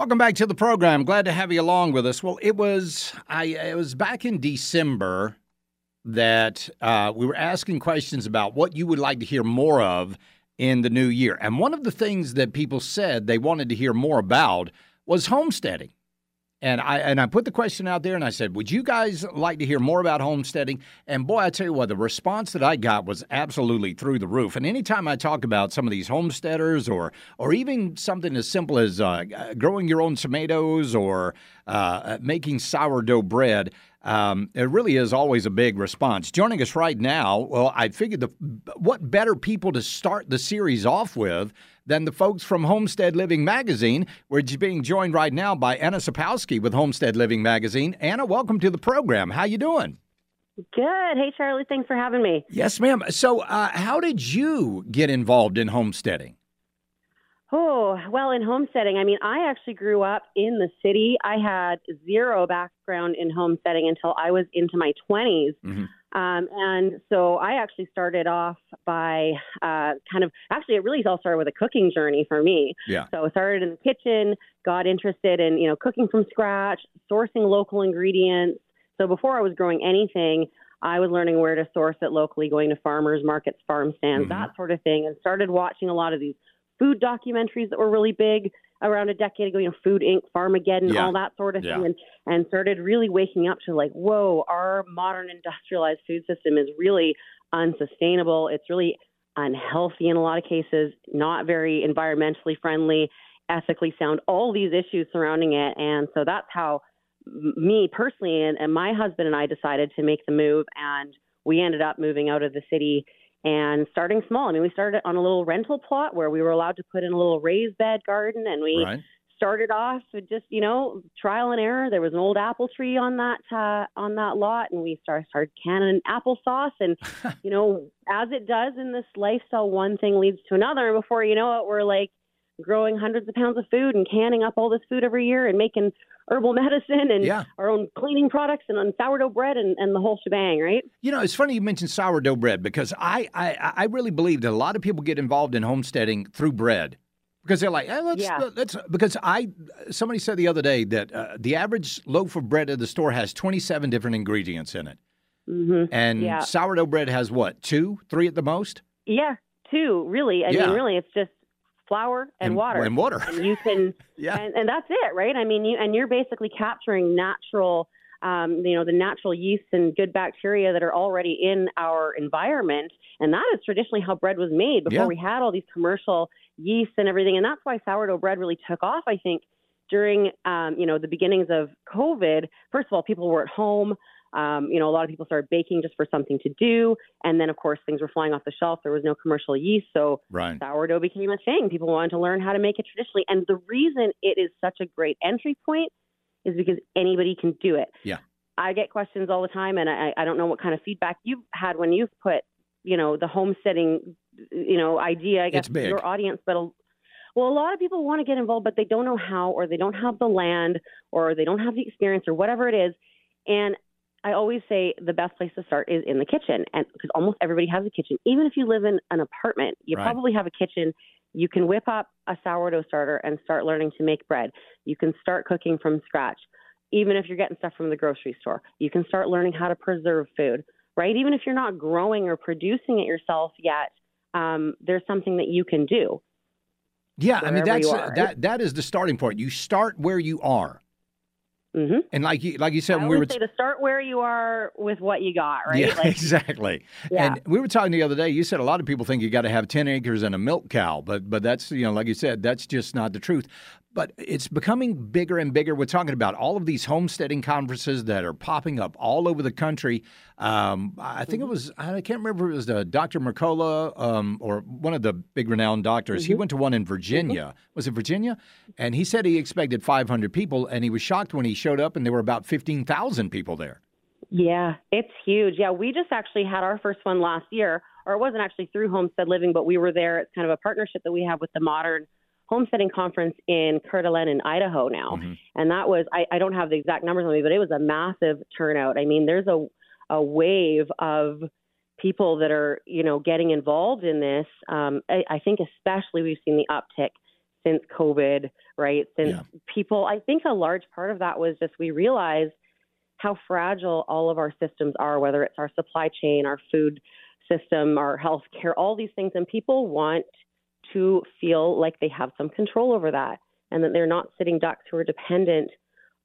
Welcome back to the program. Glad to have you along with us. Well, it was I it was back in December that uh, we were asking questions about what you would like to hear more of in the new year, and one of the things that people said they wanted to hear more about was homesteading. And I and I put the question out there and I said, "Would you guys like to hear more about homesteading?" And boy, I tell you what, the response that I got was absolutely through the roof. And anytime I talk about some of these homesteaders, or or even something as simple as uh, growing your own tomatoes or uh, making sourdough bread, um, it really is always a big response. Joining us right now, well, I figured the what better people to start the series off with than the folks from Homestead Living Magazine. We're being joined right now by Anna Sakawsky with Homestead Living Magazine. Anna, welcome to the program. How you doing? Good. Hey, Charlie. Thanks for having me. Yes, ma'am. So, uh, how did you get involved in homesteading? Oh, well, in homesteading, I mean, I actually grew up in the city. I had zero background in homesteading until I was into my 20s. Mm-hmm. Um, and so I actually started off by uh, kind of actually it really all started with a cooking journey for me. Yeah. So I started in the kitchen, got interested in you know cooking from scratch, sourcing local ingredients. So before I was growing anything, I was learning where to source it locally, going to farmers markets, farm stands, mm-hmm. that sort of thing, and started watching a lot of these food documentaries that were really big around a decade ago, you know, Food Inc., Farmageddon, yeah. all that sort of yeah. thing, and, and started really waking up to like, whoa, our modern industrialized food system is really unsustainable. It's really unhealthy in a lot of cases, not very environmentally friendly, ethically sound, all these issues surrounding it. And so that's how me personally and, and my husband and I decided to make the move. And we ended up moving out of the city and starting small. I mean, we started on a little rental plot where we were allowed to put in a little raised bed garden, and we right. started off with just you know trial and error. There was an old apple tree on that uh, on that lot, and we started started canning applesauce, and you know as it does in this lifestyle, one thing leads to another, and before you know it, we're like growing hundreds of pounds of food and canning up all this food every year and making herbal medicine and yeah. our own cleaning products and on sourdough bread and, and the whole shebang, right? You know, it's funny you mentioned sourdough bread because I, I, I really believe that a lot of people get involved in homesteading through bread because they're like, hey, let's, yeah. let's, because I, somebody said the other day that uh, the average loaf of bread at the store has 27 different ingredients in it. Mm-hmm. And yeah. sourdough bread has what, two, three at the most? Yeah, two, really. I yeah. mean, really, it's just flour and, and water. And water. And you can, yeah. and, and that's it, right? I mean, you, and you're basically capturing natural, um, you know, the natural yeasts and good bacteria that are already in our environment. And that is traditionally how bread was made before Yeah. we had all these commercial yeasts and everything. And that's why sourdough bread really took off, I think, during, um, you know, the beginnings of COVID. First of all, people were at home. Um, you know, a lot of people started baking just for something to do. And then, of course, things were flying off the shelf. There was no commercial yeast. So Right. sourdough became a thing. People wanted to learn how to make it traditionally. And the reason it is such a great entry point is because anybody can do it. Yeah. I get questions all the time, and I, I don't know what kind of feedback you've had when you've put, you know, the homesteading, you know, idea, I guess, to your audience. But a, well, a lot of people want to get involved, but they don't know how, or they don't have the land, or they don't have the experience, or whatever it is. And I always say the best place to start is in the kitchen, and because almost everybody has a kitchen. Even if you live in an apartment, you Right. probably have a kitchen. You can whip up a sourdough starter and start learning to make bread. You can start cooking from scratch. Even if you're getting stuff from the grocery store, you can start learning how to preserve food, right? Even if you're not growing or producing it yourself yet, um, there's something that you can do. Yeah, I mean that's are. that that is the starting point. You start where you are. Mm-hmm. And like you like you said I when we were say to start where you are with what you got, right? Yeah, Like, exactly. Yeah. And we were talking the other day. You said a lot of people think you got to have ten acres and a milk cow, but but that's you know like you said that's just not the truth. But it's becoming bigger and bigger. We're talking about all of these homesteading conferences that are popping up all over the country. Um, I think it Mm-hmm. was I can't remember if it was uh, Dr. Mercola um, or one of the big renowned doctors. Mm-hmm. He went to one in Virginia. Was it Virginia? And he said he expected 500 people, and he was shocked when he showed up, and there were about 15,000 people there. Yeah, it's huge. Yeah, we just actually had our first one last year, or it wasn't actually through Homestead Living, but we were there. It's kind of a partnership that we have with the Modern Homesteading Conference in Coeur d'Alene in Idaho now. And that was, I, I don't have the exact numbers on me, but it was a massive turnout. I mean, there's a, a wave of people that are, you know, getting involved in this. Um, I, I think especially we've seen the uptick since COVID, right? Since Yeah. people, I think a large part of that was just we realized how fragile all of our systems are, whether it's our supply chain, our food system, our health care, all these things. And people want to feel like they have some control over that and that they're not sitting ducks who are dependent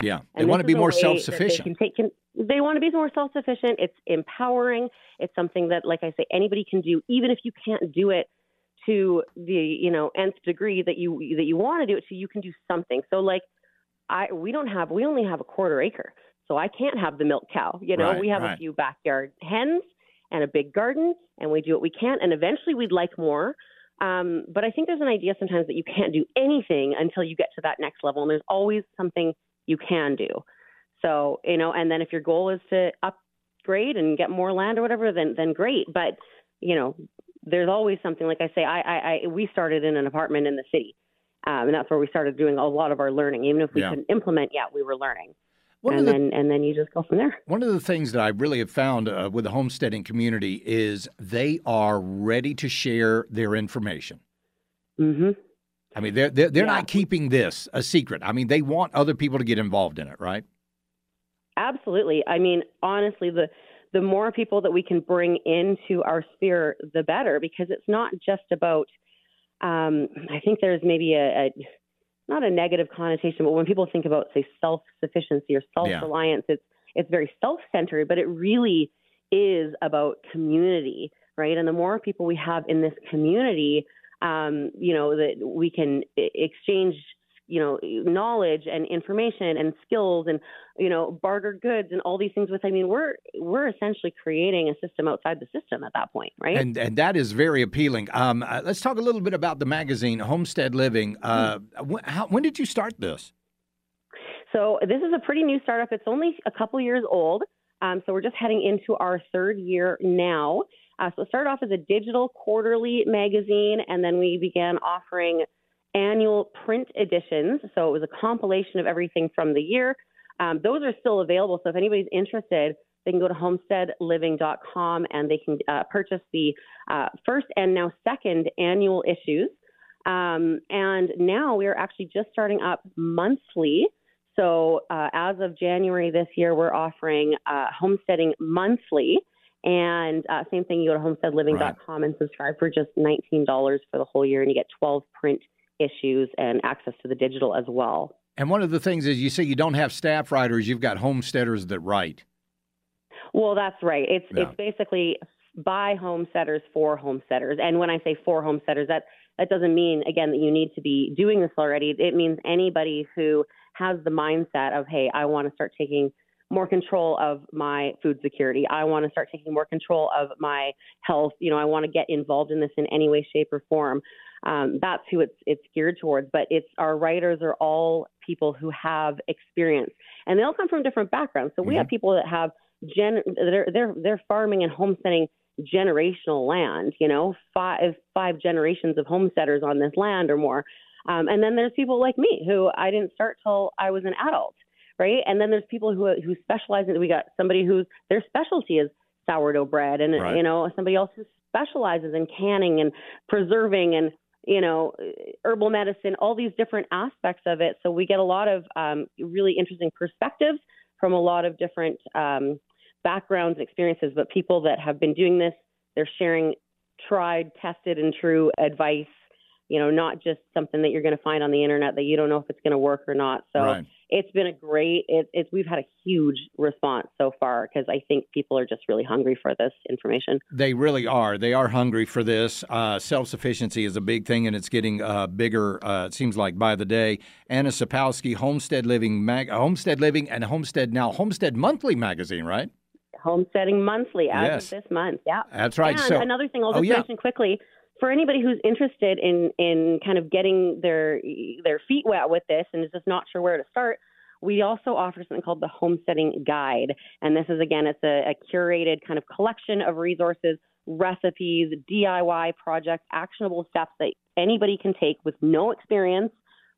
Yeah, they want to be more self-sufficient. They, can take, they want to be more self-sufficient. It's empowering. It's something that, like I say, anybody can do, even if you can't do it to the you know nth degree that you that you want to do it to. You can do something. So, like, I we don't have we only have a quarter acre, so I can't have the milk cow. You know, Right, we have right. a few backyard hens and a big garden, and we do what we can. And eventually, we'd like more. Um, but I think there's an idea sometimes that you can't do anything until you get to that next level, and there's always something you can do. So, you know, and then if your goal is to upgrade and get more land or whatever, then then great. But, you know, there's always something like I say, I I, I we started in an apartment in the city. Um, and that's where we started doing a lot of our learning. Even if we Yeah. couldn't implement yet, we were learning. One and the then and then you just go from there. One of the things that I really have found uh, with the homesteading community is they are ready to share their information. hmm I mean, they're they're, they're Yeah. not keeping this a secret. I mean, they want other people to get involved in it, right? Absolutely. I mean, honestly, the the more people that we can bring into our sphere, the better, because it's not just about. Um, I think there's maybe a, a not a negative connotation, but when people think about say self sufficiency or self reliance, it's it's very self centered, but it really is about community, right? And the more people we have in this community, um, you know, that we can exchange, you know, knowledge and information and skills and you know, barter goods and all these things with I mean, we're we're essentially creating a system outside the system at that point, right? And and that is very appealing. Um, uh, let's talk a little bit about the magazine Homestead Living. Uh, when, how, when did you start this? So this is a pretty new startup. It's only a couple years old. Um, so we're just heading into our third year now. Uh, so it started off as a digital quarterly magazine, and then we began offering annual print editions. So it was a compilation of everything from the year. Um, those are still available. So if anybody's interested, they can go to homesteadliving.com and they can uh, purchase the uh, first and now second annual issues. Um, and now we are actually just starting up monthly. So uh, as of January this year, we're offering uh, homesteading monthly. And uh, same thing, you go to homesteadliving.com and subscribe for just $19 for the whole year, and you get 12 print issues and access to the digital as well. And one of the things is you say you don't have staff writers; you've got homesteaders that write. Well, that's right. It's Yeah. it's basically by homesteaders for homesteaders. And when I say for homesteaders, that that doesn't mean again that you need to be doing this already. It means anybody who has the mindset of, hey, I want to start taking more control of my food security. I want to start taking more control of my health. You know, I want to get involved in this in any way, shape, or form. Um, that's who it's it's geared towards. But it's our writers are all people who have experience, and they all come from different backgrounds. So we mm-hmm. have people that have gen they're they're they're farming and homesteading generational land. You know, five five generations of homesteaders on this land or more. Um, and then there's people like me who I didn't start till I was an adult right? And then there's people who who specialize in. We got somebody whose their specialty is sourdough bread, and right. you know somebody else who specializes in canning and preserving and you know herbal medicine, all these different aspects of it. So we get a lot of um, really interesting perspectives from a lot of different um, backgrounds and experiences. But people that have been doing this, they're sharing tried, tested, and true advice you know, not just something that you're going to find on the internet that you don't know if it's going to work or not. So right. it's been a great, it, it's, we've had a huge response so far because I think people are just really hungry for this information. They really are. They are hungry for this. Uh, Self sufficiency is a big thing and it's getting uh, bigger, uh, it seems like, by the day. Anna Sakawsky, Homestead Living, Mag- Homestead Living, and Homestead Now, Homestead Monthly magazine, right? Homesteading Monthly as yes. of this month. Yeah. That's right. And so, another thing I'll just oh, yeah. mention quickly for anybody who's interested in in kind of getting their their feet wet with this and is just not sure where to start, we also offer something called the Homesteading Guide, and this is again it's a, a curated kind of collection of resources, recipes, DIY projects, actionable steps that anybody can take with no experience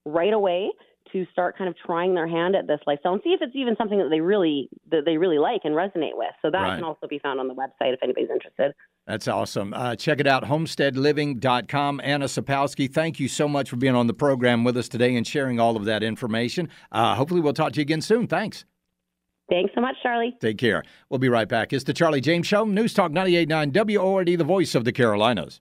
right away to start kind of trying their hand at this lifestyle and see if it's even something that they really that they really like and resonate with. So that right. can also be found on the website if anybody's interested. That's awesome. Uh, check it out, homesteadliving.com. Anna Sakawsky, thank you so much for being on the program with us today and sharing all of that information. Uh, hopefully, we'll talk to you again soon. Thanks. Thanks so much, Charlie. Take care. We'll be right back. It's the Charlie James Show, News Talk 98.9 WORD, the voice of the Carolinas.